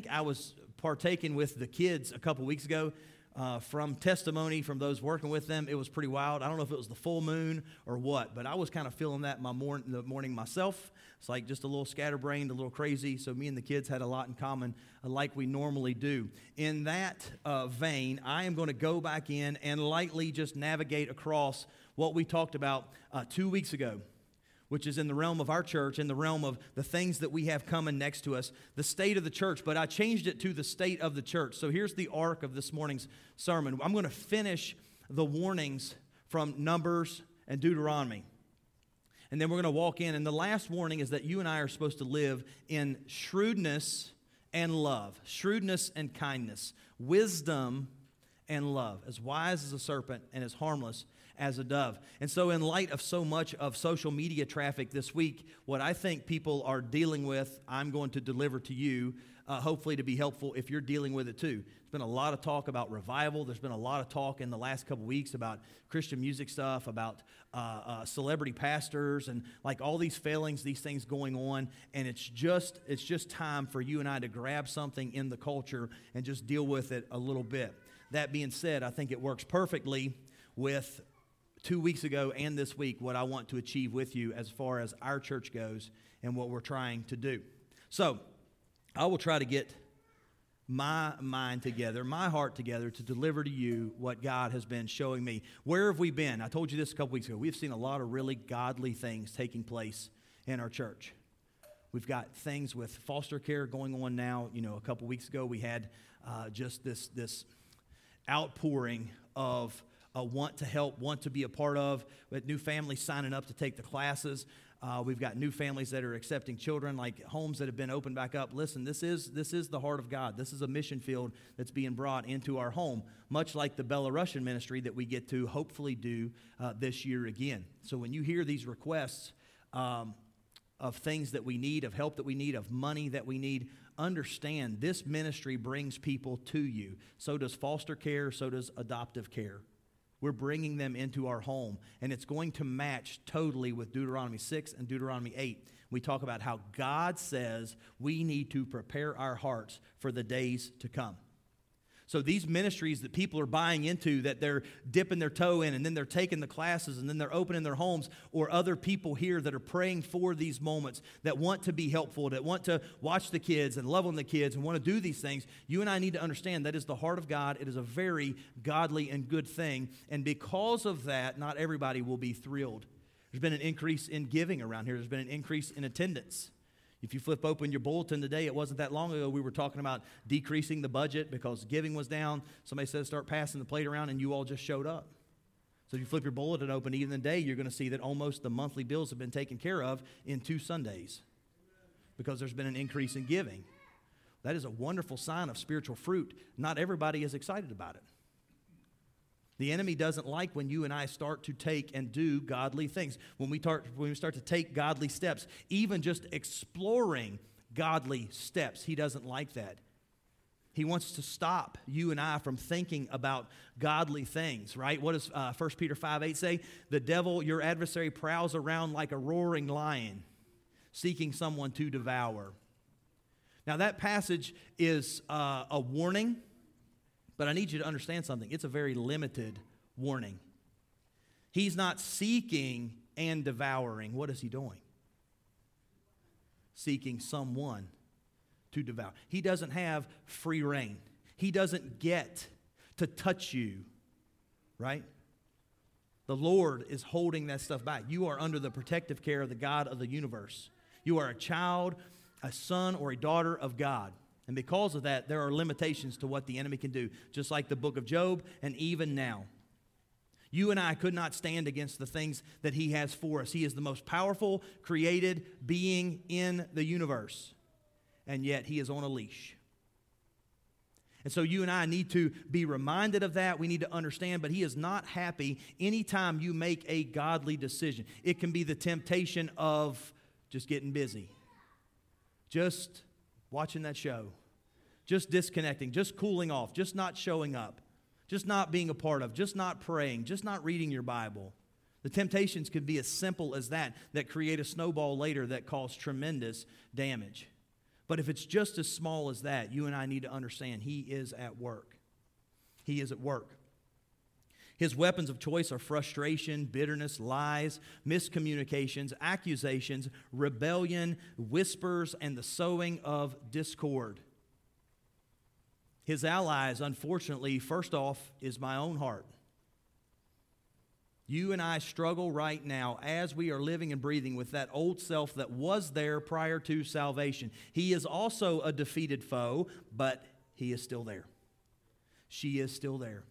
think I was partaking with the kids a couple weeks ago. Uh, from testimony from those working with them, it was pretty wild. I don't know if it was the full moon or what, but I was kind of feeling that my morning, the morning myself. It's like just a little scatterbrained, a little crazy. So me and the kids had a lot in common, uh, like we normally do. In that uh, vein, I am going to go back in and lightly just navigate across what we talked about uh, two weeks ago which is in the realm of our church, in the realm of the things that we have coming next to us, the state of the church. But I changed it to the state of the church. So here's the arc of this morning's sermon. I'm going to finish the warnings from Numbers and Deuteronomy. And then we're going to walk in. And the last warning is that you and I are supposed to live in shrewdness and love, shrewdness and kindness, wisdom and love, as wise as a serpent and as harmless as a dove. And so, in light of so much of social media traffic this week, what I think people are dealing with, I'm going to deliver to you, uh, hopefully to be helpful if you're dealing with it too. There's been a lot of talk about revival. There's been a lot of talk in the last couple weeks about Christian music stuff, about uh, uh, celebrity pastors, and like all these failings, these things going on. And it's just it's just time for you and I to grab something in the culture and just deal with it a little bit. That being said, I think it works perfectly with two weeks ago and this week what I want to achieve with you as far as our church goes and what we're trying to do. So, I will try to get my mind together, my heart together to deliver to you what God has been showing me. Where have we been? I told you this a couple weeks ago. We've seen a lot of really godly things taking place in our church. We've got things with foster care going on now. You know, a couple weeks ago we had uh, just this this outpouring of uh, want to help, want to be a part of. We new families signing up to take the classes. Uh, we've got new families that are accepting children, like homes that have been opened back up. Listen, this is this is the heart of God. This is a mission field that's being brought into our home, much like the Belarusian ministry that we get to hopefully do uh, this year again. So when you hear these requests um, of things that we need, of help that we need, of money that we need, understand this ministry brings people to you. So does foster care. So does adoptive care. We're bringing them into our home. And it's going to match totally with Deuteronomy 6 and Deuteronomy 8. We talk about how God says we need to prepare our hearts for the days to come. So these ministries that people are buying into, that they're dipping their toe in, and then they're taking the classes, and then they're opening their homes, or other people here that are praying for these moments, that want to be helpful, that want to watch the kids and love on the kids and want to do these things, you and I need to understand that is the heart of God. It is a very godly and good thing. And because of that, not everybody will be thrilled. There's been an increase in giving around here. There's been an increase in attendance. If you flip open your bulletin today, it wasn't that long ago we were talking about decreasing the budget because giving was down. Somebody said start passing the plate around, and you all just showed up. So if you flip your bulletin open even today, you're going to see that almost the monthly bills have been taken care of in two Sundays because there's been an increase in giving. That is a wonderful sign of spiritual fruit. Not everybody is excited about it. The enemy doesn't like when you and I start to take and do godly things. When we start, when we start to take godly steps, even just exploring godly steps, he doesn't like that. He wants to stop you and I from thinking about godly things, right? What does uh, 1 Peter 5 8 say? The devil, your adversary, prowls around like a roaring lion, seeking someone to devour. Now, that passage is uh, a warning but I need you to understand something. It's a very limited warning. He's not seeking and devouring. What is he doing? Seeking someone to devour. He doesn't have free rein, he doesn't get to touch you, right? The Lord is holding that stuff back. You are under the protective care of the God of the universe. You are a child, a son, or a daughter of God. And because of that, there are limitations to what the enemy can do, just like the book of Job and even now. You and I could not stand against the things that he has for us. He is the most powerful created being in the universe, and yet he is on a leash. And so you and I need to be reminded of that. We need to understand, but he is not happy anytime you make a godly decision. It can be the temptation of just getting busy, just watching that show, just disconnecting, just cooling off, just not showing up, just not being a part of, just not praying, just not reading your Bible. The temptations could be as simple as that, that create a snowball later that cause tremendous damage. But if it's just as small as that, you and I need to understand He is at work. He is at work. His weapons of choice are frustration, bitterness, lies, miscommunications, accusations, rebellion, whispers, and the sowing of discord. His allies, unfortunately, first off, is my own heart. You and I struggle right now as we are living and breathing with that old self that was there prior to salvation. He is also a defeated foe, but he is still there. She is still there.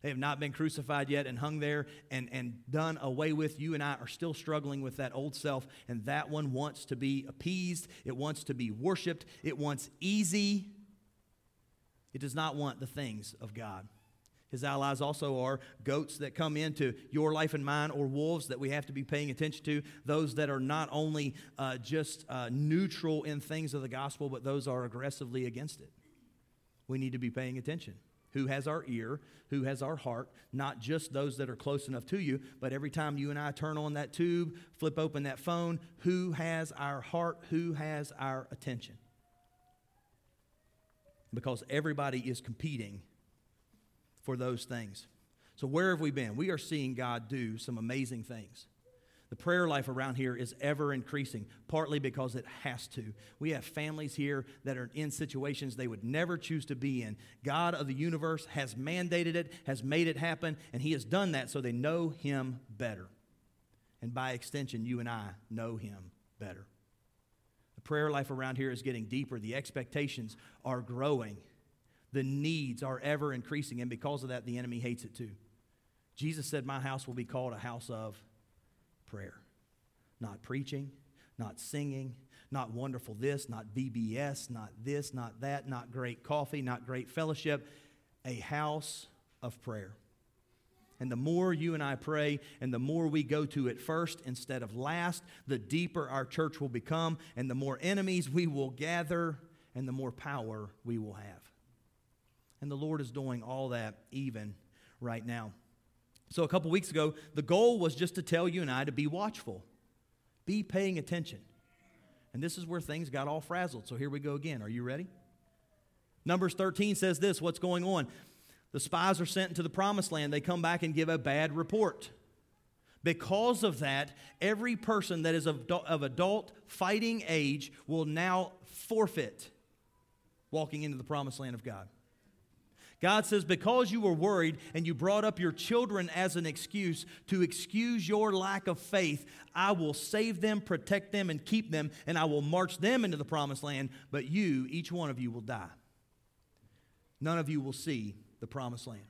They have not been crucified yet and hung there and, and done away with. You and I are still struggling with that old self, and that one wants to be appeased. It wants to be worshiped. It wants easy. It does not want the things of God. His allies also are goats that come into your life and mine, or wolves that we have to be paying attention to. Those that are not only uh, just uh, neutral in things of the gospel, but those are aggressively against it. We need to be paying attention. Who has our ear? Who has our heart? Not just those that are close enough to you, but every time you and I turn on that tube, flip open that phone, who has our heart? Who has our attention? Because everybody is competing for those things. So, where have we been? We are seeing God do some amazing things. The prayer life around here is ever increasing, partly because it has to. We have families here that are in situations they would never choose to be in. God of the universe has mandated it, has made it happen, and He has done that so they know Him better. And by extension, you and I know Him better. Prayer life around here is getting deeper, the expectations are growing. The needs are ever increasing, and because of that, the enemy hates it too. Jesus said, My house will be called a house of prayer. Not preaching, not singing, not wonderful this, not VBS, not this, not that, not great coffee, not great fellowship. A house of prayer. And the more you and I pray, and the more we go to it first instead of last, the deeper our church will become, and the more enemies we will gather, and the more power we will have. And the Lord is doing all that even right now. So, a couple weeks ago, the goal was just to tell you and I to be watchful, be paying attention. And this is where things got all frazzled. So, here we go again. Are you ready? Numbers 13 says this what's going on? The spies are sent into the promised land. They come back and give a bad report. Because of that, every person that is of, of adult fighting age will now forfeit walking into the promised land of God. God says, because you were worried and you brought up your children as an excuse to excuse your lack of faith, I will save them, protect them, and keep them, and I will march them into the promised land, but you, each one of you, will die. None of you will see the promised land.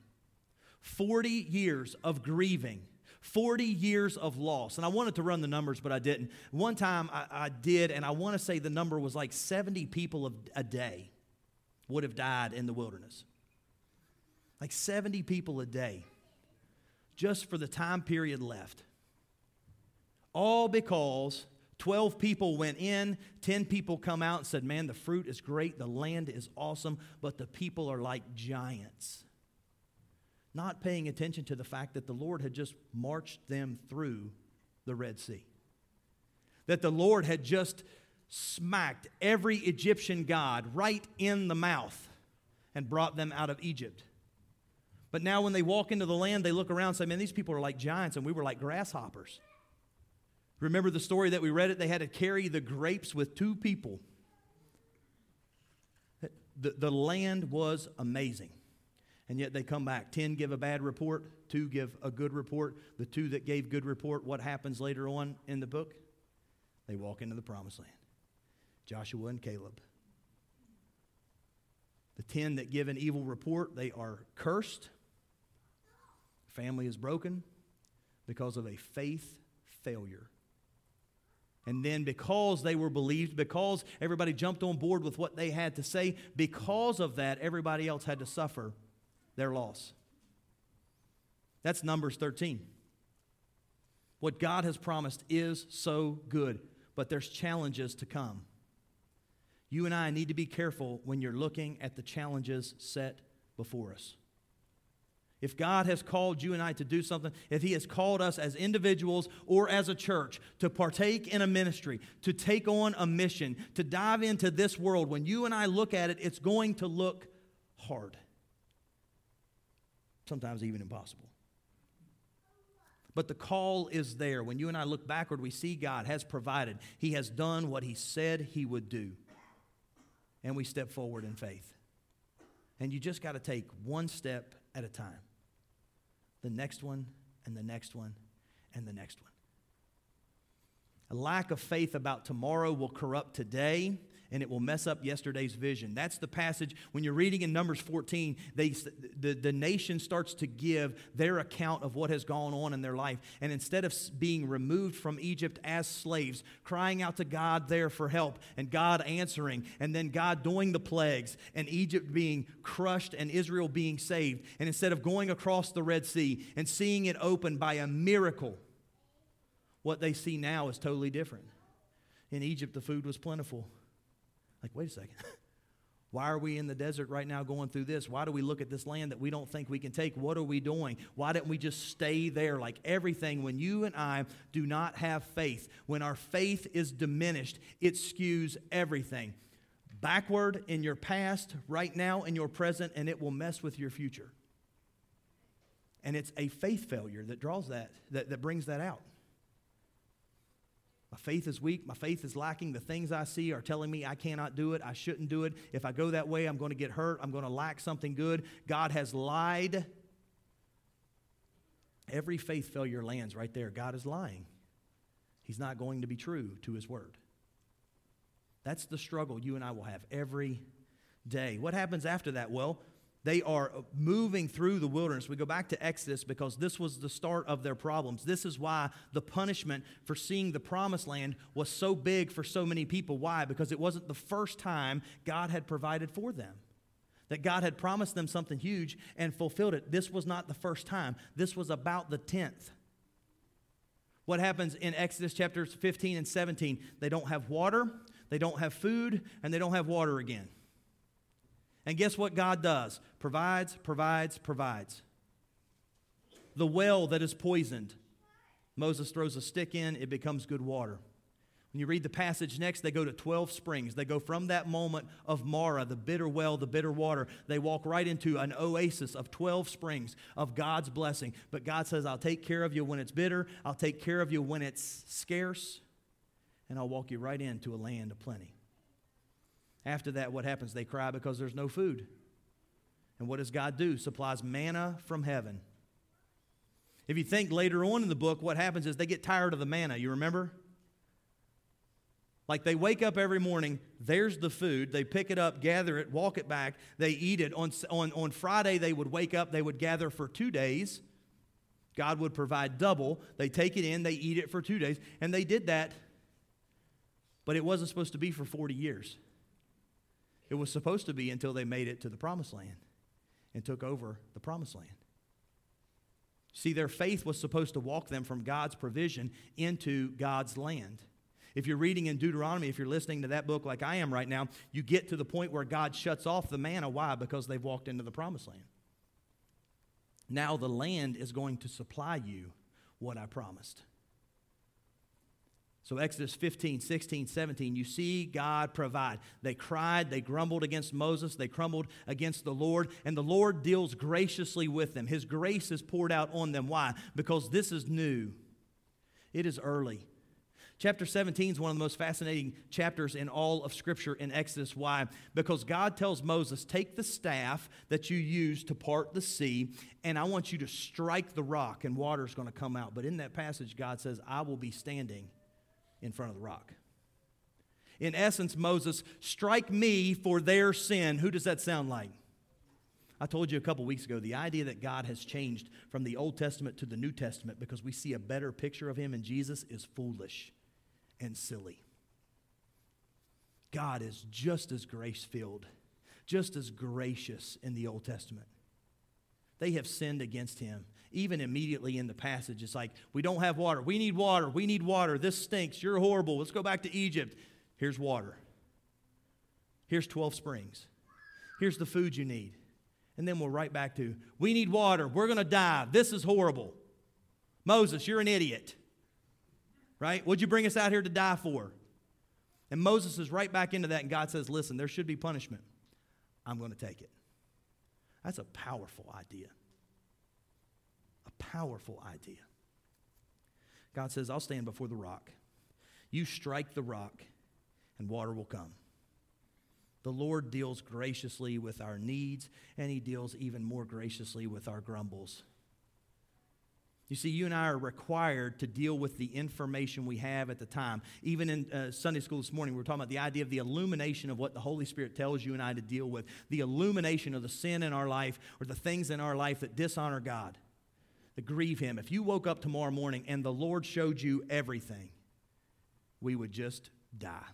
40 years of grieving. 40 years of loss. And I wanted to run the numbers, but I didn't. One time I, I did, and I want to say the number was like 70 people of, a day would have died in the wilderness like 70 people a day just for the time period left. All because 12 people went in, 10 people come out and said, Man, the fruit is great, the land is awesome, but the people are like giants. Not paying attention to the fact that the Lord had just marched them through the Red Sea. That the Lord had just smacked every Egyptian god right in the mouth and brought them out of Egypt. But now when they walk into the land, they look around and say, man, these people are like giants and we were like grasshoppers. Remember the story that we read it? They had to carry the grapes with two people. The, the land was amazing. And yet they come back. Ten give a bad report, two give a good report. The two that gave good report, what happens later on in the book? They walk into the promised land. Joshua and Caleb. The ten that give an evil report, they are cursed family is broken because of a faith failure. And then, because they were believed, because everybody jumped on board with what they had to say, because of that, everybody else had to suffer their loss. That's Numbers 13. What God has promised is so good, but there's challenges to come. You and I need to be careful when you're looking at the challenges set before us. If God has called you and I to do something, if He has called us as individuals or as a church to partake in a ministry, to take on a mission, to dive into this world, when you and I look at it, it's going to look hard. Sometimes even impossible. But the call is there. When you and I look backward, we see God has provided, He has done what He said He would do. And we step forward in faith. And you just got to take one step at a time the next one, and the next one, and the next one. A lack of faith about tomorrow will corrupt today and it will mess up yesterday's vision. That's the passage when you're reading in Numbers 14, they, the, the nation starts to give their account of what has gone on in their life. And instead of being removed from Egypt as slaves, crying out to God there for help, and God answering, and then God doing the plagues, and Egypt being crushed and Israel being saved, and instead of going across the Red Sea and seeing it open by a miracle, what they see now is totally different. In Egypt, the food was plentiful. Like, wait a second. Why are we in the desert right now going through this? Why do we look at this land that we don't think we can take? What are we doing? Why didn't we just stay there? Like everything, when you and I do not have faith, when our faith is diminished, it skews everything. Backward in your past, right now in your present, and it will mess with your future. And it's a faith failure that draws that, that, that brings that out. My faith is weak. My faith is lacking. The things I see are telling me I cannot do it. I shouldn't do it. If I go that way, I'm going to get hurt. I'm going to lack something good. God has lied. Every faith failure lands right there. God is lying. He's not going to be true to his word. That's the struggle you and I will have every day. What happens after that? Well, they are moving through the wilderness. We go back to Exodus because this was the start of their problems. This is why the punishment for seeing the promised land was so big for so many people. Why? Because it wasn't the first time God had provided for them. That God had promised them something huge and fulfilled it. This was not the first time, this was about the 10th. What happens in Exodus chapters 15 and 17? They don't have water, they don't have food, and they don't have water again. And guess what God does? Provides, provides, provides. The well that is poisoned, Moses throws a stick in, it becomes good water. When you read the passage next, they go to 12 springs. They go from that moment of Marah, the bitter well, the bitter water, they walk right into an oasis of 12 springs of God's blessing. But God says, I'll take care of you when it's bitter, I'll take care of you when it's scarce, and I'll walk you right into a land of plenty. After that, what happens? They cry because there's no food. And what does God do? Supplies manna from heaven. If you think later on in the book, what happens is they get tired of the manna. You remember? Like they wake up every morning, there's the food. They pick it up, gather it, walk it back, they eat it. On, on, on Friday, they would wake up, they would gather for two days. God would provide double. They take it in, they eat it for two days. And they did that, but it wasn't supposed to be for 40 years. It was supposed to be until they made it to the promised land and took over the promised land. See, their faith was supposed to walk them from God's provision into God's land. If you're reading in Deuteronomy, if you're listening to that book like I am right now, you get to the point where God shuts off the manna. Why? Because they've walked into the promised land. Now the land is going to supply you what I promised. So, Exodus 15, 16, 17, you see God provide. They cried, they grumbled against Moses, they crumbled against the Lord, and the Lord deals graciously with them. His grace is poured out on them. Why? Because this is new, it is early. Chapter 17 is one of the most fascinating chapters in all of Scripture in Exodus. Why? Because God tells Moses, Take the staff that you use to part the sea, and I want you to strike the rock, and water is going to come out. But in that passage, God says, I will be standing in front of the rock. In essence, Moses, strike me for their sin. Who does that sound like? I told you a couple weeks ago the idea that God has changed from the Old Testament to the New Testament because we see a better picture of Him in Jesus is foolish and silly. God is just as grace filled, just as gracious in the Old Testament. They have sinned against Him even immediately in the passage. It's like, we don't have water. We need water. We need water. This stinks. You're horrible. Let's go back to Egypt. Here's water. Here's 12 springs. Here's the food you need. And then we're right back to, we need water. We're going to die. This is horrible. Moses, you're an idiot. Right? What'd you bring us out here to die for? And Moses is right back into that, and God says, listen, there should be punishment. I'm going to take it. That's a powerful idea. A powerful idea. God says, I'll stand before the rock. You strike the rock, and water will come. The Lord deals graciously with our needs, and He deals even more graciously with our grumbles. You see, you and I are required to deal with the information we have at the time. Even in uh, Sunday school this morning, we were talking about the idea of the illumination of what the Holy Spirit tells you and I to deal with, the illumination of the sin in our life or the things in our life that dishonor God, grieve Him. If you woke up tomorrow morning and the Lord showed you everything, we would just die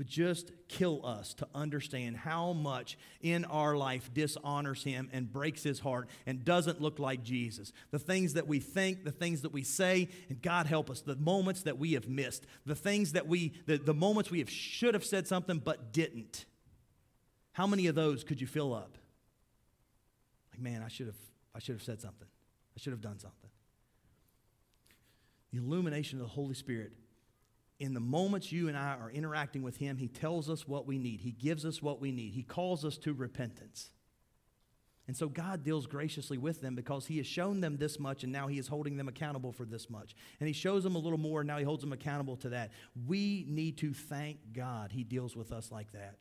but just kill us to understand how much in our life dishonors him and breaks his heart and doesn't look like Jesus. The things that we think, the things that we say, and God help us, the moments that we have missed, the things that we, the, the moments we have should have said something but didn't. How many of those could you fill up? Like, man, I should have, I should have said something. I should have done something. The illumination of the Holy Spirit in the moments you and I are interacting with Him, He tells us what we need. He gives us what we need. He calls us to repentance. And so God deals graciously with them because He has shown them this much and now He is holding them accountable for this much. And He shows them a little more and now He holds them accountable to that. We need to thank God He deals with us like that.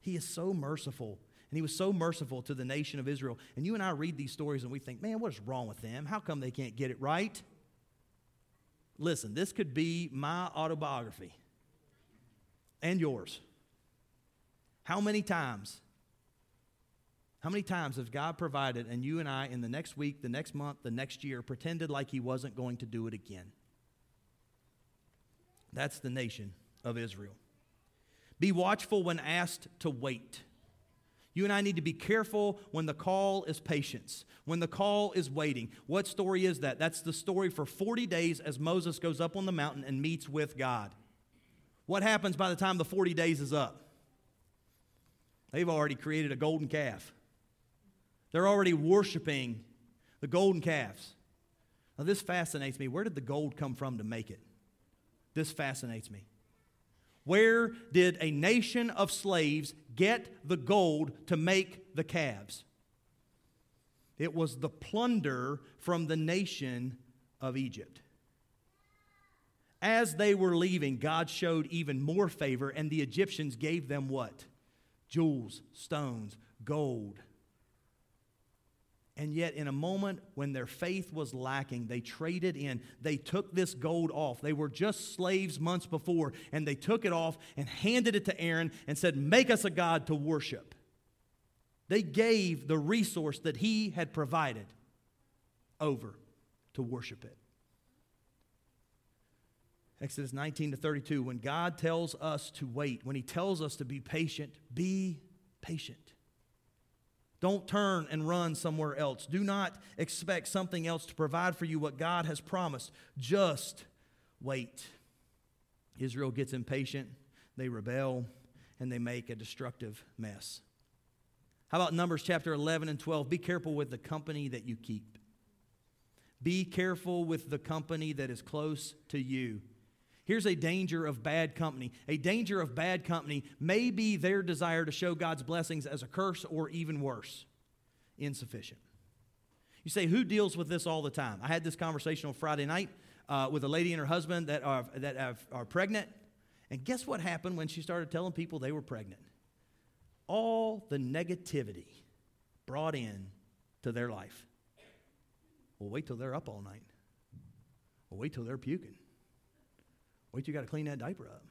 He is so merciful. And he was so merciful to the nation of Israel. And you and I read these stories and we think, man, what is wrong with them? How come they can't get it right? Listen, this could be my autobiography and yours. How many times? How many times has God provided and you and I in the next week, the next month, the next year pretended like He wasn't going to do it again? That's the nation of Israel. Be watchful when asked to wait. You and I need to be careful when the call is patience, when the call is waiting. What story is that? That's the story for 40 days as Moses goes up on the mountain and meets with God. What happens by the time the 40 days is up? They've already created a golden calf. They're already worshiping the golden calves. Now, this fascinates me. Where did the gold come from to make it? This fascinates me. Where did a nation of slaves get the gold to make the calves? It was the plunder from the nation of Egypt. As they were leaving, God showed even more favor, and the Egyptians gave them what? Jewels, stones, gold. And yet, in a moment when their faith was lacking, they traded in. They took this gold off. They were just slaves months before, and they took it off and handed it to Aaron and said, Make us a God to worship. They gave the resource that he had provided over to worship it. Exodus 19 to 32, when God tells us to wait, when he tells us to be patient, be patient. Don't turn and run somewhere else. Do not expect something else to provide for you what God has promised. Just wait. Israel gets impatient, they rebel, and they make a destructive mess. How about Numbers chapter 11 and 12? Be careful with the company that you keep. Be careful with the company that is close to you. Here's a danger of bad company. A danger of bad company may be their desire to show God's blessings as a curse or even worse, insufficient. You say, who deals with this all the time? I had this conversation on Friday night uh, with a lady and her husband that, are, that have, are pregnant. And guess what happened when she started telling people they were pregnant? All the negativity brought in to their life. Well, wait till they're up all night. Well, wait till they're puking. Wait till you got to clean that diaper up.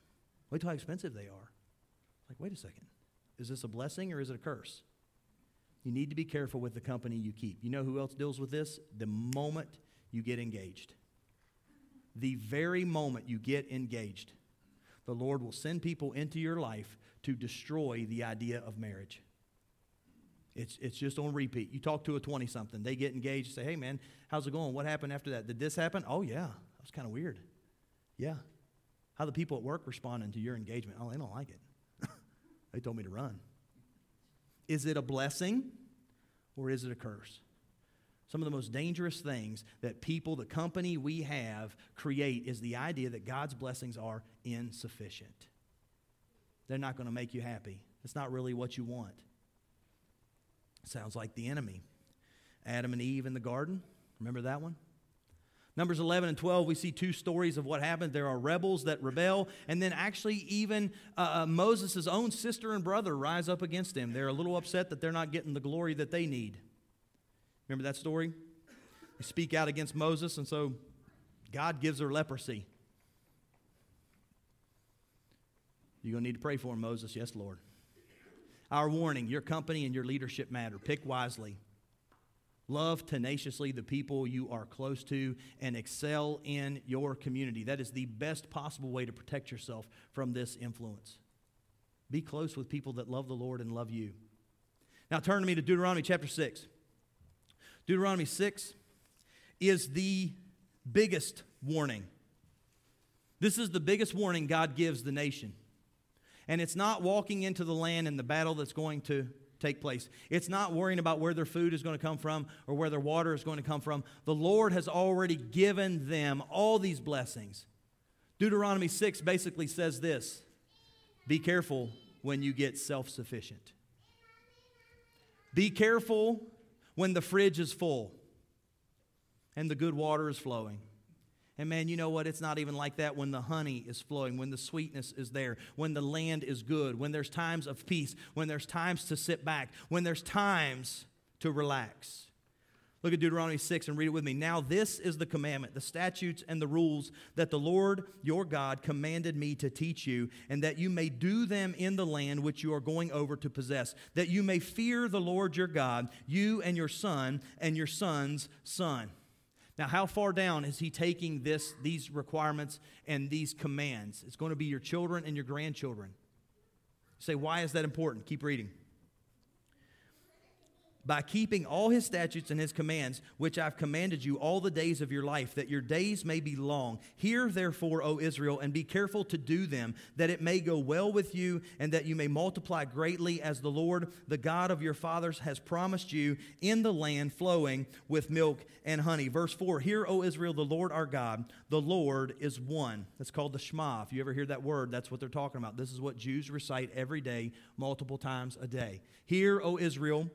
Wait till how expensive they are. Like, wait a second. Is this a blessing or is it a curse? You need to be careful with the company you keep. You know who else deals with this? The moment you get engaged. The very moment you get engaged, the Lord will send people into your life to destroy the idea of marriage. It's, it's just on repeat. You talk to a 20 something, they get engaged, say, hey man, how's it going? What happened after that? Did this happen? Oh, yeah. That was kind of weird. Yeah. How the people at work responding to your engagement? Oh, they don't like it. they told me to run. Is it a blessing or is it a curse? Some of the most dangerous things that people, the company we have, create is the idea that God's blessings are insufficient. They're not going to make you happy. It's not really what you want. Sounds like the enemy. Adam and Eve in the garden. Remember that one? Numbers 11 and 12, we see two stories of what happened. There are rebels that rebel, and then actually, even uh, uh Moses' own sister and brother rise up against him. They're a little upset that they're not getting the glory that they need. Remember that story? They speak out against Moses, and so God gives her leprosy. You're going to need to pray for him, Moses. Yes, Lord. Our warning your company and your leadership matter. Pick wisely. Love tenaciously the people you are close to and excel in your community. That is the best possible way to protect yourself from this influence. Be close with people that love the Lord and love you. Now turn to me to Deuteronomy chapter 6. Deuteronomy 6 is the biggest warning. This is the biggest warning God gives the nation. And it's not walking into the land and the battle that's going to take place. It's not worrying about where their food is going to come from or where their water is going to come from. The Lord has already given them all these blessings. Deuteronomy 6 basically says this Be careful when you get self sufficient. Be careful when the fridge is full and the good water is flowing. And man, you know what? It's not even like that when the honey is flowing, when the sweetness is there, when the land is good, when there's times of peace, when there's times to sit back, when there's times to relax. Look at Deuteronomy 6 and read it with me. Now, this is the commandment, the statutes and the rules that the Lord your God commanded me to teach you, and that you may do them in the land which you are going over to possess, that you may fear the Lord your God, you and your son and your son's son. Now, how far down is he taking this, these requirements and these commands? It's going to be your children and your grandchildren. say, why is that important? Keep reading by keeping all his statutes and his commands, which I've commanded you all the days of your life, that your days may be long. Hear therefore, O Israel, and be careful to do them, that it may go well with you, and that you may multiply greatly, as the Lord, the God of your fathers, has promised you in the land flowing with milk and honey. Verse 4 Hear, O Israel, the Lord our God, the Lord is one. That's called the Shema. If you ever hear that word, that's what they're talking about. This is what Jews recite every day, multiple times a day. Hear, O Israel,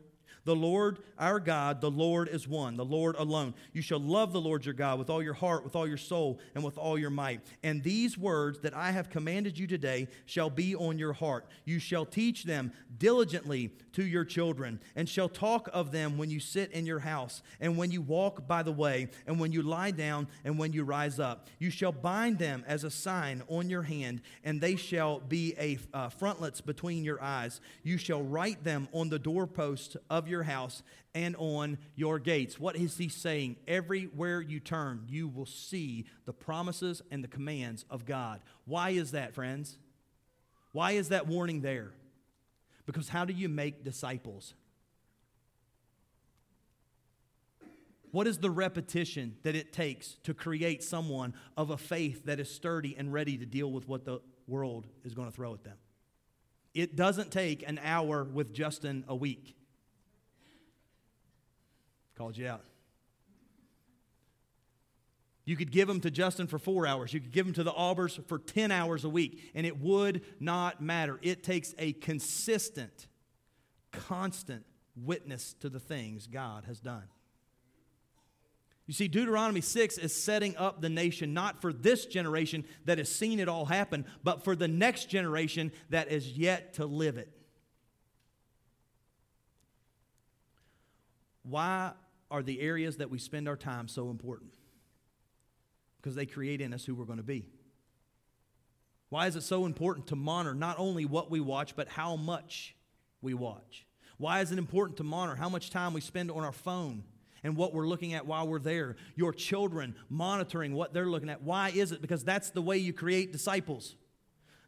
the Lord our God, the Lord is one, the Lord alone. You shall love the Lord your God with all your heart, with all your soul, and with all your might. And these words that I have commanded you today shall be on your heart. You shall teach them diligently to your children, and shall talk of them when you sit in your house, and when you walk by the way, and when you lie down, and when you rise up. You shall bind them as a sign on your hand, and they shall be a uh, frontlets between your eyes. You shall write them on the doorposts of your house and on your gates. What is he saying? Everywhere you turn, you will see the promises and the commands of God. Why is that, friends? Why is that warning there? Because how do you make disciples? What is the repetition that it takes to create someone of a faith that is sturdy and ready to deal with what the world is going to throw at them? It doesn't take an hour with Justin a week. Called you out. You could give them to Justin for four hours. You could give them to the Aubers for 10 hours a week, and it would not matter. It takes a consistent, constant witness to the things God has done. You see, Deuteronomy 6 is setting up the nation not for this generation that has seen it all happen, but for the next generation that is yet to live it. Why are the areas that we spend our time so important? Because they create in us who we're going to be. Why is it so important to monitor not only what we watch, but how much we watch? Why is it important to monitor how much time we spend on our phone and what we're looking at while we're there? Your children monitoring what they're looking at. Why is it? Because that's the way you create disciples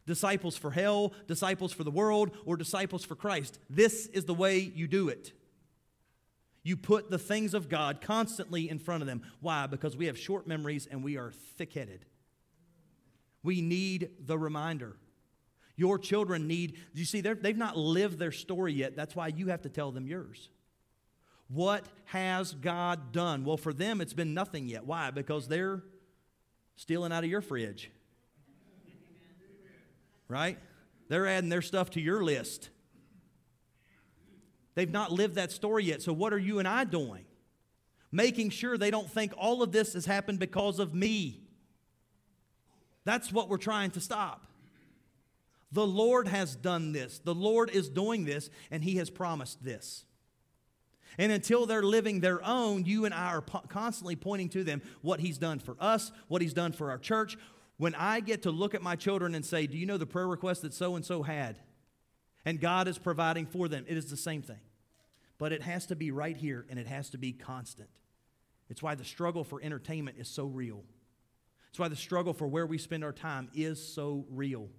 disciples for hell, disciples for the world, or disciples for Christ. This is the way you do it. You put the things of God constantly in front of them. Why? Because we have short memories and we are thick headed. We need the reminder. Your children need, you see, they've not lived their story yet. That's why you have to tell them yours. What has God done? Well, for them, it's been nothing yet. Why? Because they're stealing out of your fridge. Right? They're adding their stuff to your list. They've not lived that story yet. So, what are you and I doing? Making sure they don't think all of this has happened because of me. That's what we're trying to stop. The Lord has done this. The Lord is doing this, and He has promised this. And until they're living their own, you and I are po- constantly pointing to them what He's done for us, what He's done for our church. When I get to look at my children and say, Do you know the prayer request that so and so had? And God is providing for them, it is the same thing. But it has to be right here and it has to be constant. It's why the struggle for entertainment is so real. It's why the struggle for where we spend our time is so real.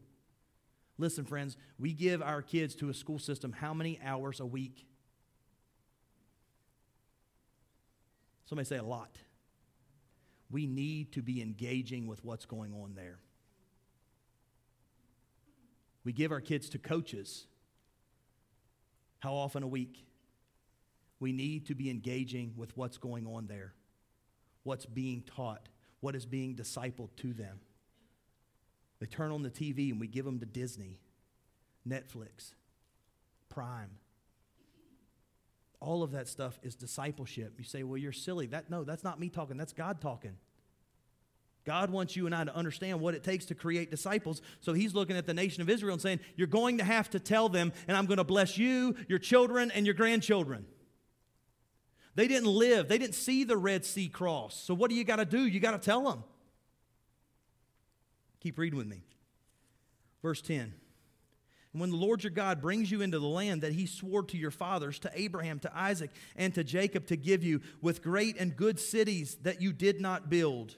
Listen, friends, we give our kids to a school system how many hours a week? Somebody say a lot. We need to be engaging with what's going on there. We give our kids to coaches. How often a week? We need to be engaging with what's going on there, what's being taught, what is being discipled to them. They turn on the TV and we give them to Disney, Netflix, Prime. All of that stuff is discipleship. You say, well, you're silly. That, no, that's not me talking, that's God talking. God wants you and I to understand what it takes to create disciples. So he's looking at the nation of Israel and saying, You're going to have to tell them, and I'm going to bless you, your children, and your grandchildren. They didn't live, they didn't see the Red Sea cross. So what do you got to do? You got to tell them. Keep reading with me. Verse 10. And when the Lord your God brings you into the land that he swore to your fathers, to Abraham, to Isaac, and to Jacob to give you, with great and good cities that you did not build,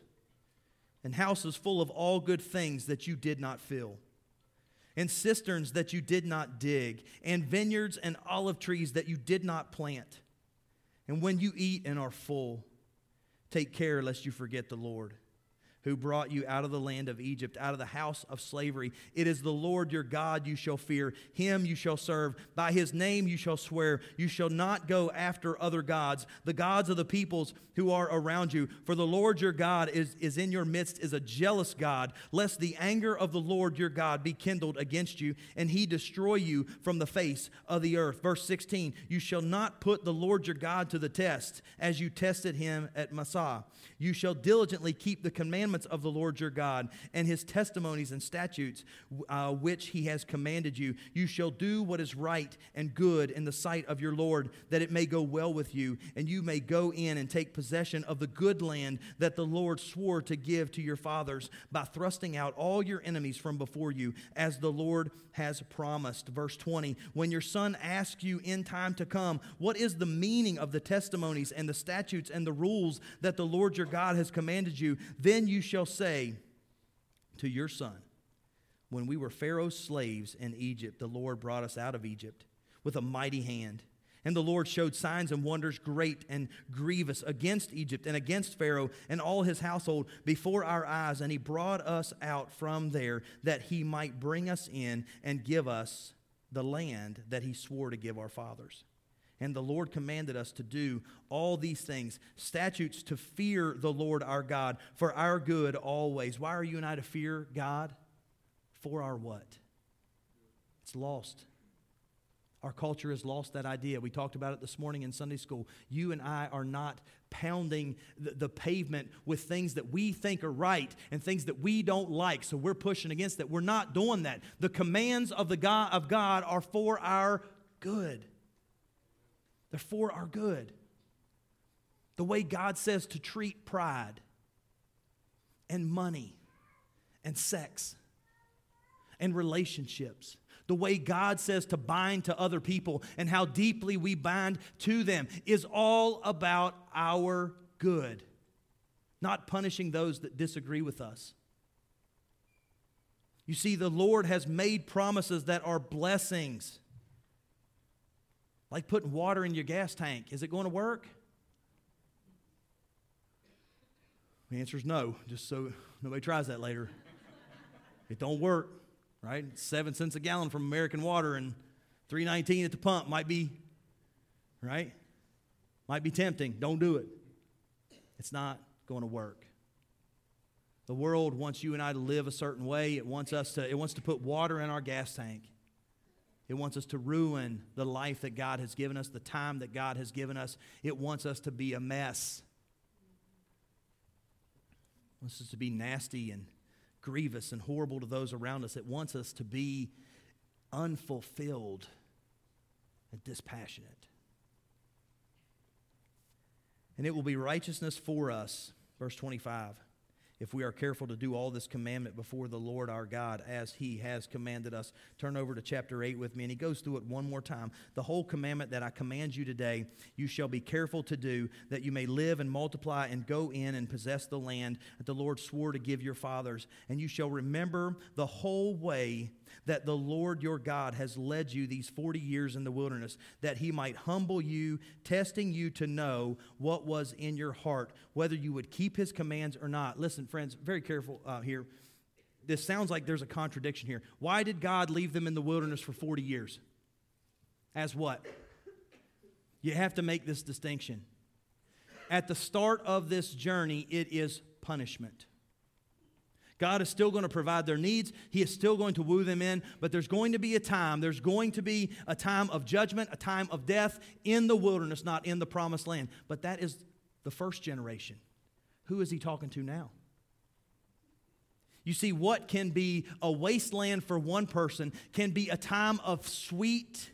and houses full of all good things that you did not fill, and cisterns that you did not dig, and vineyards and olive trees that you did not plant. And when you eat and are full, take care lest you forget the Lord who brought you out of the land of Egypt, out of the house of slavery. It is the Lord your God you shall fear. Him you shall serve. By his name you shall swear. You shall not go after other gods, the gods of the peoples who are around you. For the Lord your God is, is in your midst, is a jealous God, lest the anger of the Lord your God be kindled against you, and he destroy you from the face of the earth. Verse 16 You shall not put the Lord your God to the test, as you tested him at Massah. You shall diligently keep the commandments of the Lord your God and his testimonies and statutes uh, which he has commanded you. You shall do what is right and good in the sight of your Lord, that it may go well with you, and you may go in and take possession of the good land that the Lord swore to give to your fathers by thrusting out all your enemies from before you, as the Lord has promised. Verse 20 When your son asks you in time to come, What is the meaning of the testimonies and the statutes and the rules that the Lord your God has commanded you, then you shall say to your son, When we were Pharaoh's slaves in Egypt, the Lord brought us out of Egypt with a mighty hand. And the Lord showed signs and wonders great and grievous against Egypt and against Pharaoh and all his household before our eyes. And he brought us out from there that he might bring us in and give us the land that he swore to give our fathers. And the Lord commanded us to do all these things statutes to fear the Lord our God for our good always. Why are you and I to fear God? For our what? It's lost. Our culture has lost that idea. We talked about it this morning in Sunday school. You and I are not pounding the, the, pavement with things that we think are right and things that we don't like. So we're pushing against that. We're not doing that. The commands of the God of God are for our good. They're for our good. The way God says to treat pride and money and sex and relationships. The way God says to bind to other people and how deeply we bind to them is all about our good, not punishing those that disagree with us. You see, the Lord has made promises that are blessings. Like putting water in your gas tank. Is it going to work? The answer is no, just so nobody tries that later. It don't work, right? Seven cents a gallon from American Water and 319 at the pump might be, right? Might be tempting. Don't do it. It's not going to work. The world wants you and I to live a certain way. It wants us to, it wants to put water in our gas tank. It wants us to ruin the life that God has given us, the time that God has given us. It wants us to be a mess. It wants us to be nasty and grievous and horrible to those around us. It wants us to be unfulfilled and dispassionate. And it will be righteousness for us, verse 25 if we are careful to do all this commandment before the Lord our God as he has commanded us. Turn over to chapter 8 with me, and he goes through it one more time. The whole commandment that I command you today, you shall be careful to do, that you may live and multiply and go in and possess the land that the Lord swore to give your fathers. And you shall remember the whole way that the Lord your God has led you these 40 years in the wilderness, that he might humble you, testing you to know what was in your heart, whether you would keep his commands or not. Listen, friends, very careful uh, here. This sounds like there's a contradiction here. Why did God leave them in the wilderness for 40 years? As what? You have to make this distinction. At the start of this journey, it is punishment. God is still going to provide their needs. He is still going to woo them in, but there's going to be a time, there's going to be a time of judgment, a time of death in the wilderness, not in the promised land. But that is the first generation. Who is he talking to now? You see, what can be a wasteland for one person can be a time of sweet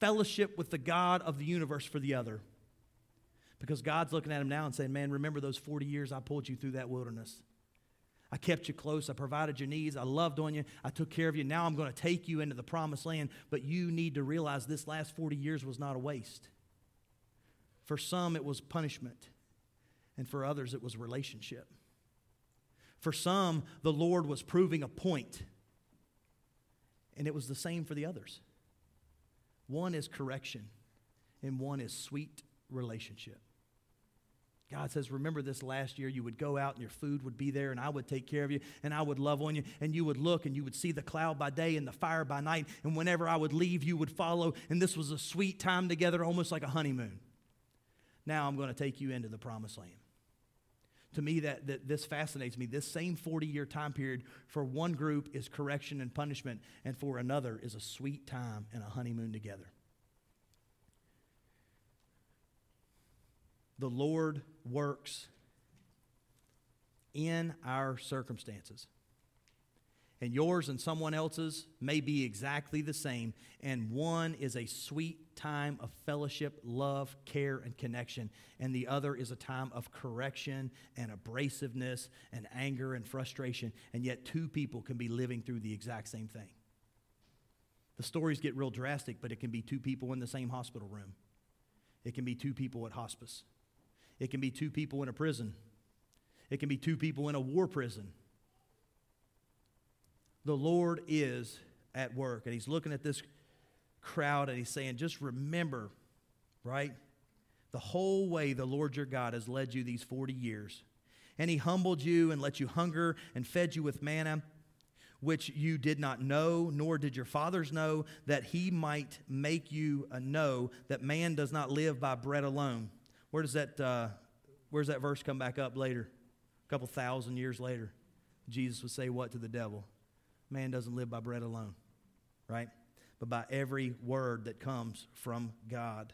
fellowship with the God of the universe for the other. Because God's looking at him now and saying, Man, remember those 40 years I pulled you through that wilderness. I kept you close. I provided your needs. I loved on you. I took care of you. Now I'm going to take you into the promised land. But you need to realize this last 40 years was not a waste. For some, it was punishment, and for others, it was relationship. For some, the Lord was proving a point, and it was the same for the others. One is correction, and one is sweet relationship. God says, Remember this last year, you would go out and your food would be there, and I would take care of you, and I would love on you, and you would look and you would see the cloud by day and the fire by night, and whenever I would leave, you would follow, and this was a sweet time together, almost like a honeymoon. Now I'm going to take you into the promised land. To me, that, that this fascinates me. This same 40 year time period for one group is correction and punishment, and for another is a sweet time and a honeymoon together. The Lord works in our circumstances. And yours and someone else's may be exactly the same. And one is a sweet time of fellowship, love, care, and connection. And the other is a time of correction and abrasiveness and anger and frustration. And yet, two people can be living through the exact same thing. The stories get real drastic, but it can be two people in the same hospital room, it can be two people at hospice. It can be two people in a prison, it can be two people in a war prison. The Lord is at work, and He's looking at this crowd and He's saying, just remember, right? The whole way the Lord your God has led you these 40 years. And He humbled you and let you hunger and fed you with manna which you did not know, nor did your fathers know, that he might make you know that man does not live by bread alone, where does that, uh, where's that verse come back up later? A couple thousand years later. Jesus would say what to the devil? Man doesn't live by bread alone, right? But by every word that comes from God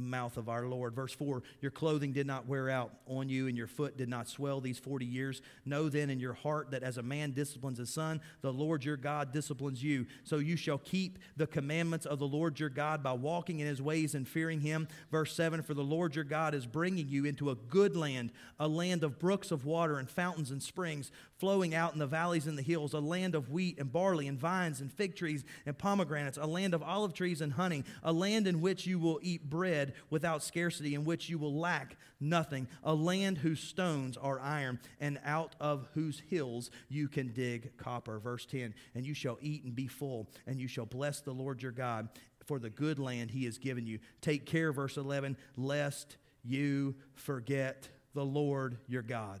the mouth of our Lord. Verse 4 Your clothing did not wear out on you, and your foot did not swell these 40 years. Know then in your heart that as a man disciplines his son, the Lord your God disciplines you. So you shall keep the commandments of the Lord your God by walking in his ways and fearing him. Verse 7 For the Lord your God is bringing you into a good land, a land of brooks of water and fountains and springs flowing out in the valleys and the hills, a land of wheat and barley and vines and fig trees and pomegranates, a land of olive trees and honey, a land in which you will eat bread without scarcity, in which you will lack nothing, a land whose stones are iron, and out of whose hills you can dig copper. Verse 10 And you shall eat and be full, and you shall bless the Lord your God for the good land he has given you. Take care, verse 11, lest you forget the Lord your God.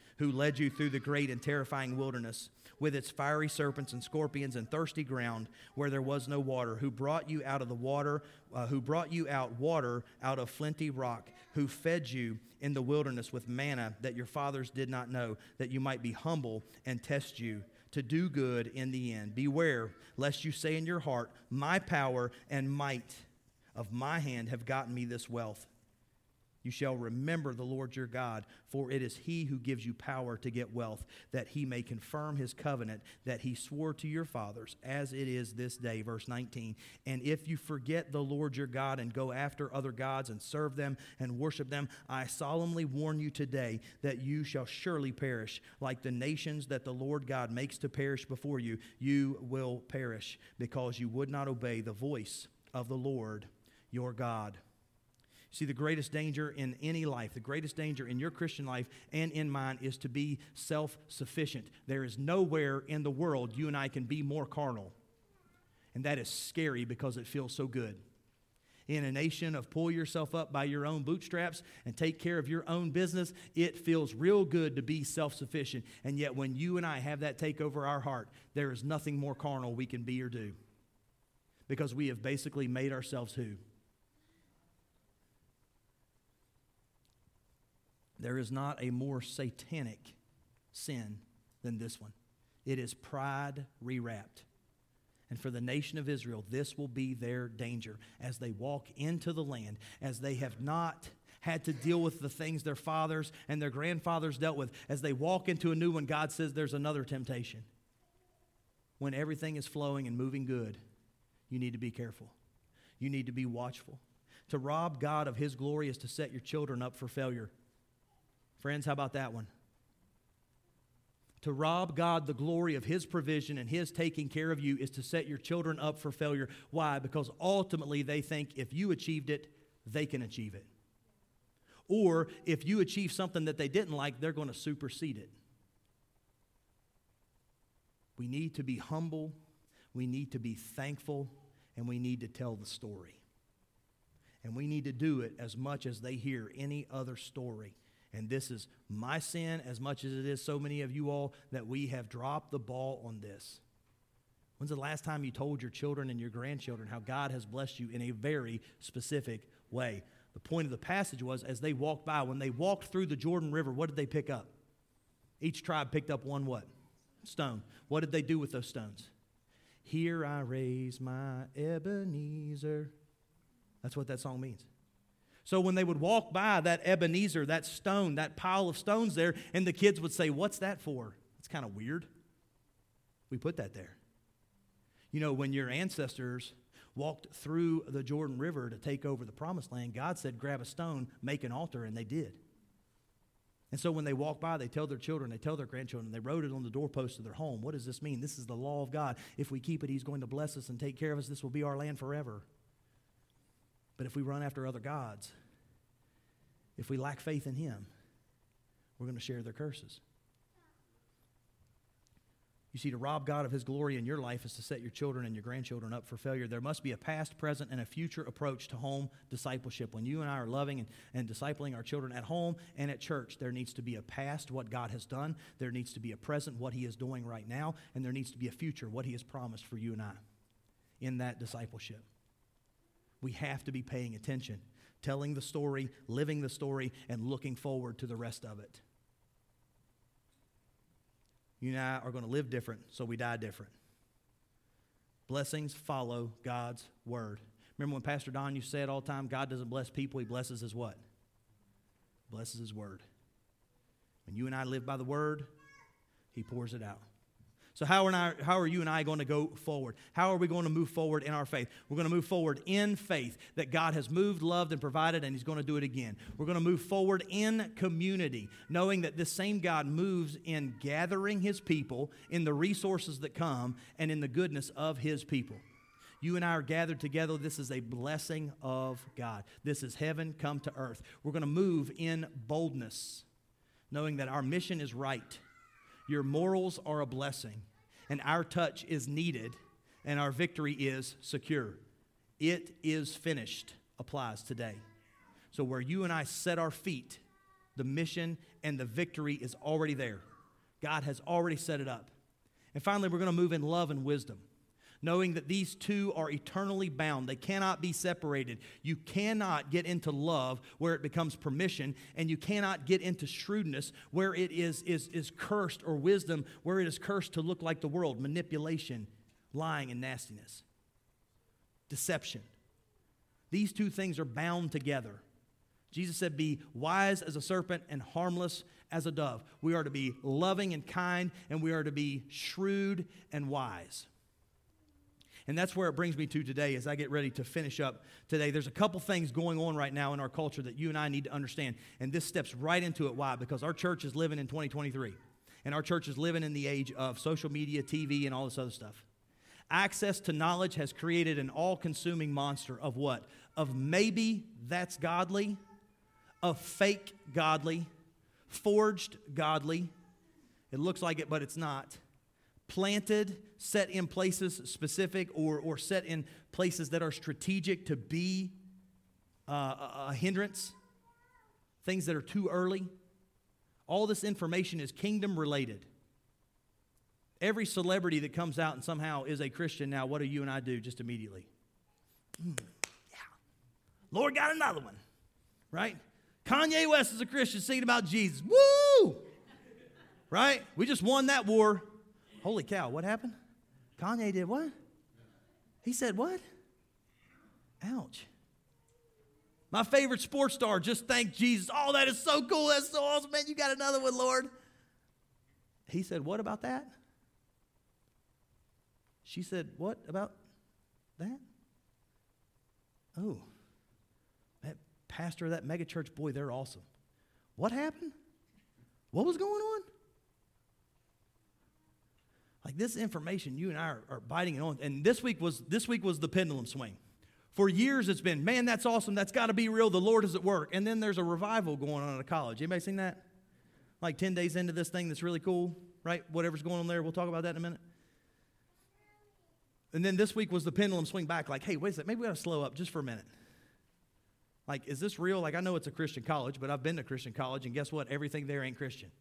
who led you through the great and terrifying wilderness with its fiery serpents and scorpions and thirsty ground where there was no water, who brought you out of the water, uh, who brought you out water out of flinty rock, who fed you in the wilderness with manna that your fathers did not know, that you might be humble and test you to do good in the end. Beware lest you say in your heart, My power and might of my hand have gotten me this wealth. You shall remember the Lord your God, for it is he who gives you power to get wealth, that he may confirm his covenant that he swore to your fathers, as it is this day. Verse 19. And if you forget the Lord your God and go after other gods and serve them and worship them, I solemnly warn you today that you shall surely perish. Like the nations that the Lord God makes to perish before you, you will perish, because you would not obey the voice of the Lord your God. See, the greatest danger in any life, the greatest danger in your Christian life and in mine is to be self sufficient. There is nowhere in the world you and I can be more carnal. And that is scary because it feels so good. In a nation of pull yourself up by your own bootstraps and take care of your own business, it feels real good to be self sufficient. And yet, when you and I have that take over our heart, there is nothing more carnal we can be or do because we have basically made ourselves who? There is not a more satanic sin than this one. It is pride rewrapped. And for the nation of Israel, this will be their danger as they walk into the land, as they have not had to deal with the things their fathers and their grandfathers dealt with. As they walk into a new one, God says there's another temptation. When everything is flowing and moving good, you need to be careful. You need to be watchful. To rob God of His glory is to set your children up for failure. Friends, how about that one? To rob God the glory of His provision and His taking care of you is to set your children up for failure. Why? Because ultimately they think if you achieved it, they can achieve it. Or if you achieve something that they didn't like, they're going to supersede it. We need to be humble, we need to be thankful, and we need to tell the story. And we need to do it as much as they hear any other story. And this is my sin as much as it is so many of you all that we have dropped the ball on this. When's the last time you told your children and your grandchildren how God has blessed you in a very specific way? The point of the passage was as they walked by, when they walked through the Jordan River, what did they pick up? Each tribe picked up one what? Stone. What did they do with those stones? Here I raise my Ebenezer. That's what that song means. So when they would walk by that Ebenezer, that stone, that pile of stones there, and the kids would say, What's that for? It's kind of weird. We put that there. You know, when your ancestors walked through the Jordan River to take over the promised land, God said, Grab a stone, make an altar, and they did. And so when they walk by, they tell their children, they tell their grandchildren, they wrote it on the doorpost of their home. What does this mean? This is the law of God. If we keep it, He's going to bless us and take care of us. This will be our land forever. But if we run after other gods, if we lack faith in Him, we're going to share their curses. You see, to rob God of His glory in your life is to set your children and your grandchildren up for failure. There must be a past, present, and a future approach to home discipleship. When you and I are loving and, and discipling our children at home and at church, there needs to be a past, what God has done. There needs to be a present, what He is doing right now. And there needs to be a future, what He has promised for you and I in that discipleship. We have to be paying attention, telling the story, living the story, and looking forward to the rest of it. You and I are going to live different, so we die different. Blessings follow God's word. Remember when Pastor Don you said all the time, God doesn't bless people, he blesses his what? Blesses his word. When you and I live by the word, he pours it out. So, how are, I, how are you and I going to go forward? How are we going to move forward in our faith? We're going to move forward in faith that God has moved, loved, and provided, and He's going to do it again. We're going to move forward in community, knowing that this same God moves in gathering His people, in the resources that come, and in the goodness of His people. You and I are gathered together. This is a blessing of God. This is heaven come to earth. We're going to move in boldness, knowing that our mission is right. Your morals are a blessing, and our touch is needed, and our victory is secure. It is finished applies today. So, where you and I set our feet, the mission and the victory is already there. God has already set it up. And finally, we're going to move in love and wisdom, knowing that these two are eternally bound. They cannot be separated. You cannot get into love where it becomes permission, and you cannot get into shrewdness where it is, is, is cursed, or wisdom where it is cursed to look like the world manipulation, lying, and nastiness, deception. These two things are bound together. Jesus said, Be wise as a serpent and harmless as a dove. We are to be loving and kind, and we are to be shrewd and wise. And that's where it brings me to today as I get ready to finish up today. There's a couple things going on right now in our culture that you and I need to understand. And this steps right into it. Why? Because our church is living in 2023. And our church is living in the age of social media, TV, and all this other stuff. Access to knowledge has created an all consuming monster of what? Of maybe that's godly, of fake godly, forged godly. It looks like it, but it's not. Planted, set in places specific, or, or set in places that are strategic to be uh, a, hindrance, things that are too early. All this information is kingdom related. Every celebrity that comes out and somehow is a Christian now, what do you and I do just immediately? Mm, yeah. Lord got another one, right? Kanye West is a Christian singing about Jesus. Woo! Right? We just won that war. Holy cow, what happened? Kanye did what? He said what? Ouch. My favorite sports star just thanked Jesus. Oh, that is so cool. That's so awesome. Man, you got another one, Lord. He said, What about that? She said, What about that? Oh that pastor of that megachurch, boy, they're awesome. What happened? What was going on? Like this information, you and I are, are biting it on. And this week was this week was the pendulum swing. For years it's been, man, that's awesome. That's got to be real. The Lord is at work. And then there's a revival going on at a college. Anybody seen that? Like 10 days into this thing that's really cool, right? Whatever's going on there. We'll talk about that in a minute. And then this week was the pendulum swing back, like, hey, wait a second, maybe we got to slow up just for a minute. Like, is this real? Like, I know it's a Christian college, but I've been to Christian college, and guess what? Everything there ain't Christian.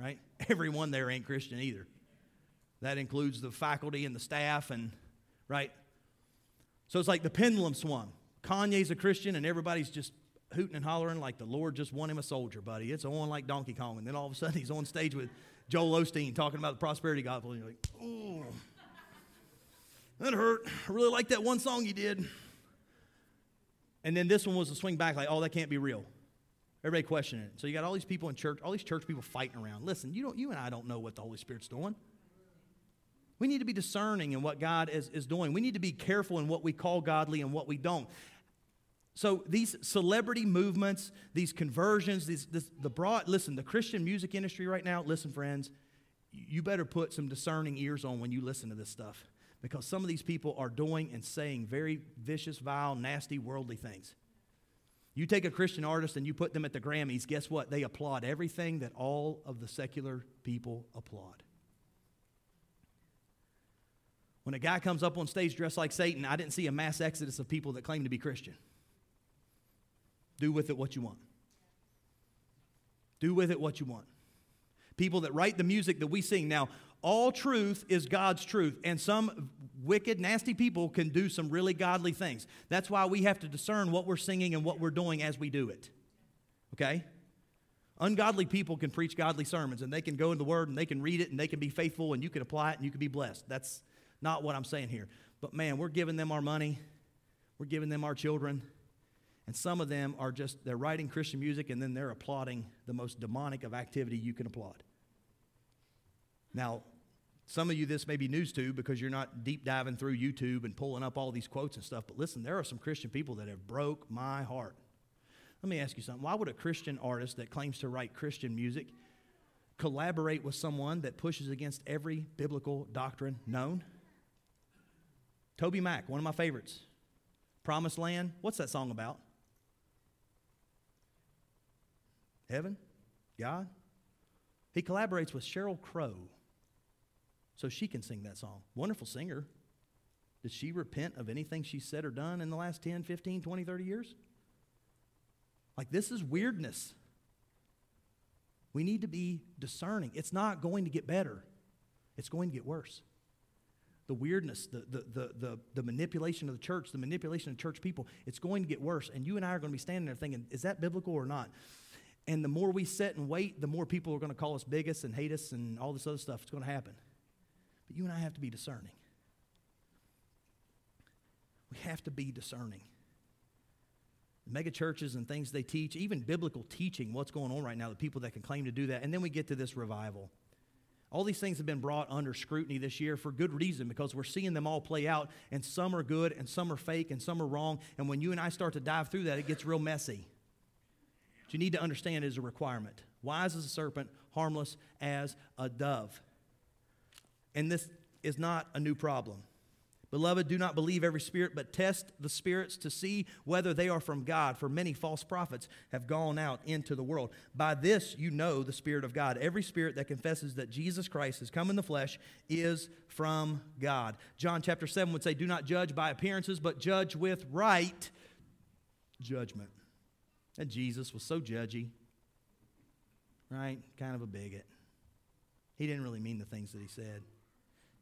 Right? Everyone there ain't Christian either. That includes the faculty and the staff, and right? So it's like the pendulum swung. Kanye's a Christian, and everybody's just hooting and hollering like the Lord just won him a soldier, buddy. It's on like Donkey Kong. And then all of a sudden he's on stage with Joel Osteen talking about the prosperity gospel. And you're like, oh, that hurt. I really like that one song you did. And then this one was a swing back, like, oh, that can't be real. Everybody questioning it. So you got all these people in church, all these church people fighting around. Listen, you, don't, you and I don't know what the Holy Spirit's doing. We need to be discerning in what God is, is doing. We need to be careful in what we call godly and what we don't. So these celebrity movements, these conversions, these, this, the broad, listen, the Christian music industry right now, listen, friends, you better put some discerning ears on when you listen to this stuff because some of these people are doing and saying very vicious, vile, nasty, worldly things. You take a Christian artist and you put them at the Grammys, guess what? They applaud everything that all of the secular people applaud. When a guy comes up on stage dressed like Satan, I didn't see a mass exodus of people that claim to be Christian. Do with it what you want. Do with it what you want. People that write the music that we sing. Now, all truth is God's truth, and some wicked, nasty people can do some really godly things. That's why we have to discern what we're singing and what we're doing as we do it. Okay? Ungodly people can preach godly sermons, and they can go in the Word and they can read it and they can be faithful and you can apply it and you can be blessed. That's not what I'm saying here. But man, we're giving them our money, we're giving them our children, and some of them are just, they're writing Christian music and then they're applauding the most demonic of activity you can applaud. Now, some of you, this may be news to because you're not deep diving through YouTube and pulling up all these quotes and stuff. But listen, there are some Christian people that have broke my heart. Let me ask you something. Why would a Christian artist that claims to write Christian music collaborate with someone that pushes against every biblical doctrine known? TobyMac, one of my favorites. Promised Land. What's that song about? Heaven? God? He collaborates with Sheryl Crow so she can sing that song. Wonderful singer. Did she repent of anything she said or done in the last 10, 15, 20, 30 years? Like, this is weirdness. We need to be discerning. It's not going to get better, it's going to get worse. The weirdness, the, the, the, the, the manipulation of the church, the manipulation of church people, it's going to get worse. And you and I are going to be standing there thinking, is that biblical or not? And the more we sit and wait, the more people are going to call us bigots and hate us and all this other stuff. It's going to happen. But you and I have to be discerning. We have to be discerning. Mega churches and things they teach, even biblical teaching, what's going on right now, the people that can claim to do that. And then we get to this revival. All these things have been brought under scrutiny this year for good reason because we're seeing them all play out, and some are good, and some are fake, and some are wrong. And when you and I start to dive through that, it gets real messy. What you need to understand is a requirement wise as a serpent, harmless as a dove. And this is not a new problem. Beloved, do not believe every spirit, but test the spirits to see whether they are from God, for many false prophets have gone out into the world. By this you know the Spirit of God. Every spirit that confesses that Jesus Christ has come in the flesh is from God. John chapter 7 would say, Do not judge by appearances, but judge with right judgment. And Jesus was so judgy, right? Kind of a bigot. He didn't really mean the things that he said.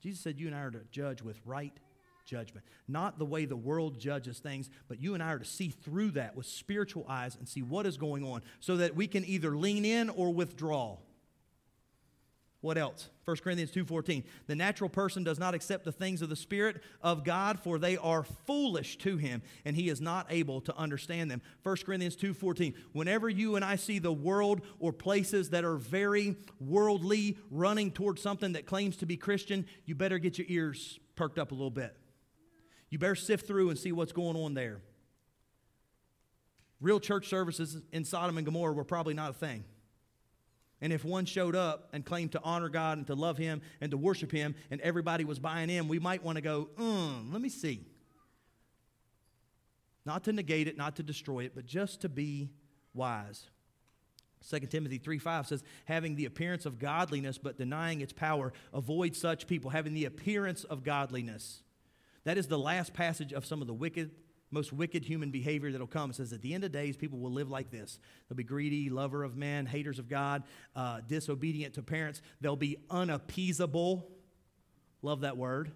Jesus said, You and I are to judge with right judgment. Not the way the world judges things, but you and I are to see through that with spiritual eyes and see what is going on so that we can either lean in or withdraw. What else? 1 Corinthians 2:14. The natural person does not accept the things of the spirit of God for they are foolish to him and he is not able to understand them. 1 Corinthians 2:14. Whenever you and I see the world or places that are very worldly running towards something that claims to be Christian, you better get your ears perked up a little bit. You better sift through and see what's going on there. Real church services in Sodom and Gomorrah were probably not a thing. And if one showed up and claimed to honor God and to love Him and to worship Him, and everybody was buying in, we might want to go, mm, let me see. Not to negate it, not to destroy it, but just to be wise. 2 Timothy 3 5 says, having the appearance of godliness but denying its power, avoid such people, having the appearance of godliness. That is the last passage of some of the wicked most wicked human behavior that'll come. It says, at the end of days, people will live like this. They'll be greedy, lover of men, haters of God, uh, disobedient to parents. They'll be unappeasable. Love that word.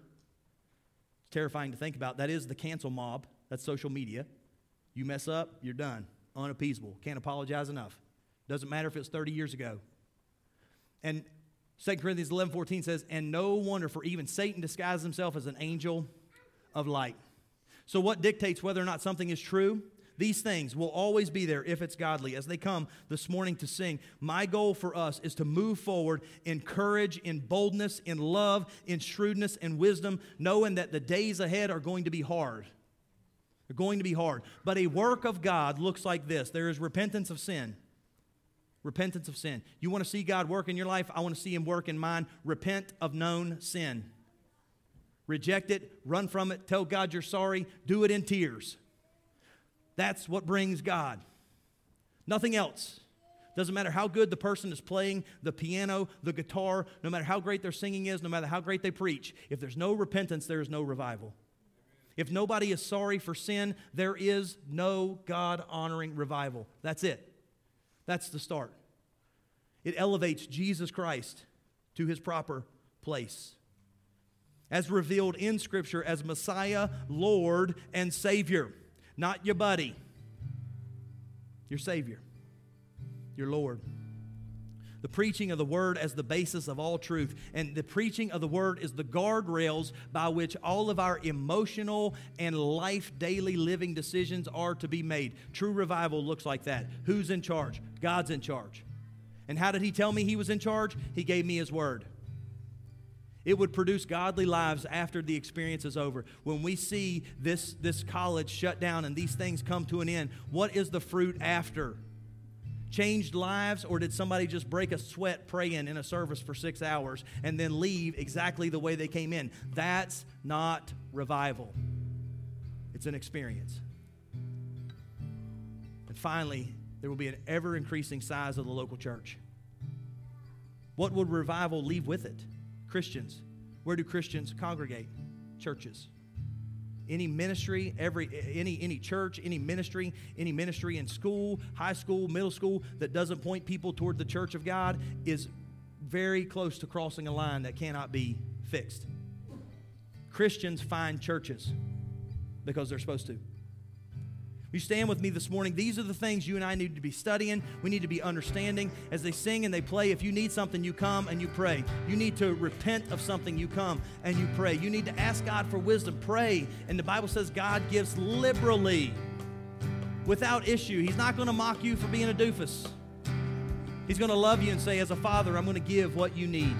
It's terrifying to think about. That is the cancel mob. That's social media. You mess up, you're done. Unappeasable. Can't apologize enough. Doesn't matter if it's 30 years ago. And 2 Corinthians 11 14 says, And no wonder, for even Satan disguises himself as an angel of light. So, what dictates whether or not something is true? These things will always be there if it's godly. As they come this morning to sing, my goal for us is to move forward in courage, in boldness, in love, in shrewdness, and wisdom, knowing that the days ahead are going to be hard. They're going to be hard. But a work of God looks like this there is repentance of sin. Repentance of sin. You want to see God work in your life? I want to see Him work in mine. Repent of known sin reject it, run from it, tell God you're sorry, do it in tears. That's what brings God. Nothing else. Doesn't matter how good the person is playing the piano, the guitar, no matter how great their singing is, no matter how great they preach. If there's no repentance, there is no revival. If nobody is sorry for sin, there is no God honoring revival. That's it. That's the start. It elevates Jesus Christ to his proper place as revealed in Scripture as Messiah, Lord, and Savior. Not your buddy, your Savior, your Lord. The preaching of the Word as the basis of all truth. And the preaching of the Word is the guardrails by which all of our emotional and life daily living decisions are to be made. True revival looks like that. Who's in charge? God's in charge. And how did He tell me He was in charge? He gave me His Word. It would produce godly lives after the experience is over. When we see this, this college shut down and these things come to an end, what is the fruit after? changed lives, or did somebody just break a sweat praying in a service for six hours and then leave exactly the way they came in? That's not revival, it's an experience. And finally, there will be an ever increasing size of the local church. What would revival leave with it? Christians. Where do Christians congregate? Churches any ministry, every any any church, any ministry, any ministry in school, high school, middle school that doesn't point people toward the church of God is very close to crossing a line that cannot be fixed. Christians find churches because they're supposed to. You stand with me this morning. These are the things you and I need to be studying. We need to be understanding. As they sing and they play, if you need something, you come and you pray. You need to repent of something, you come and you pray. You need to ask God for wisdom, pray. And the Bible says God gives liberally without issue. He's not going to mock you for being a doofus. He's going to love you and say, as a father, I'm going to give what you need.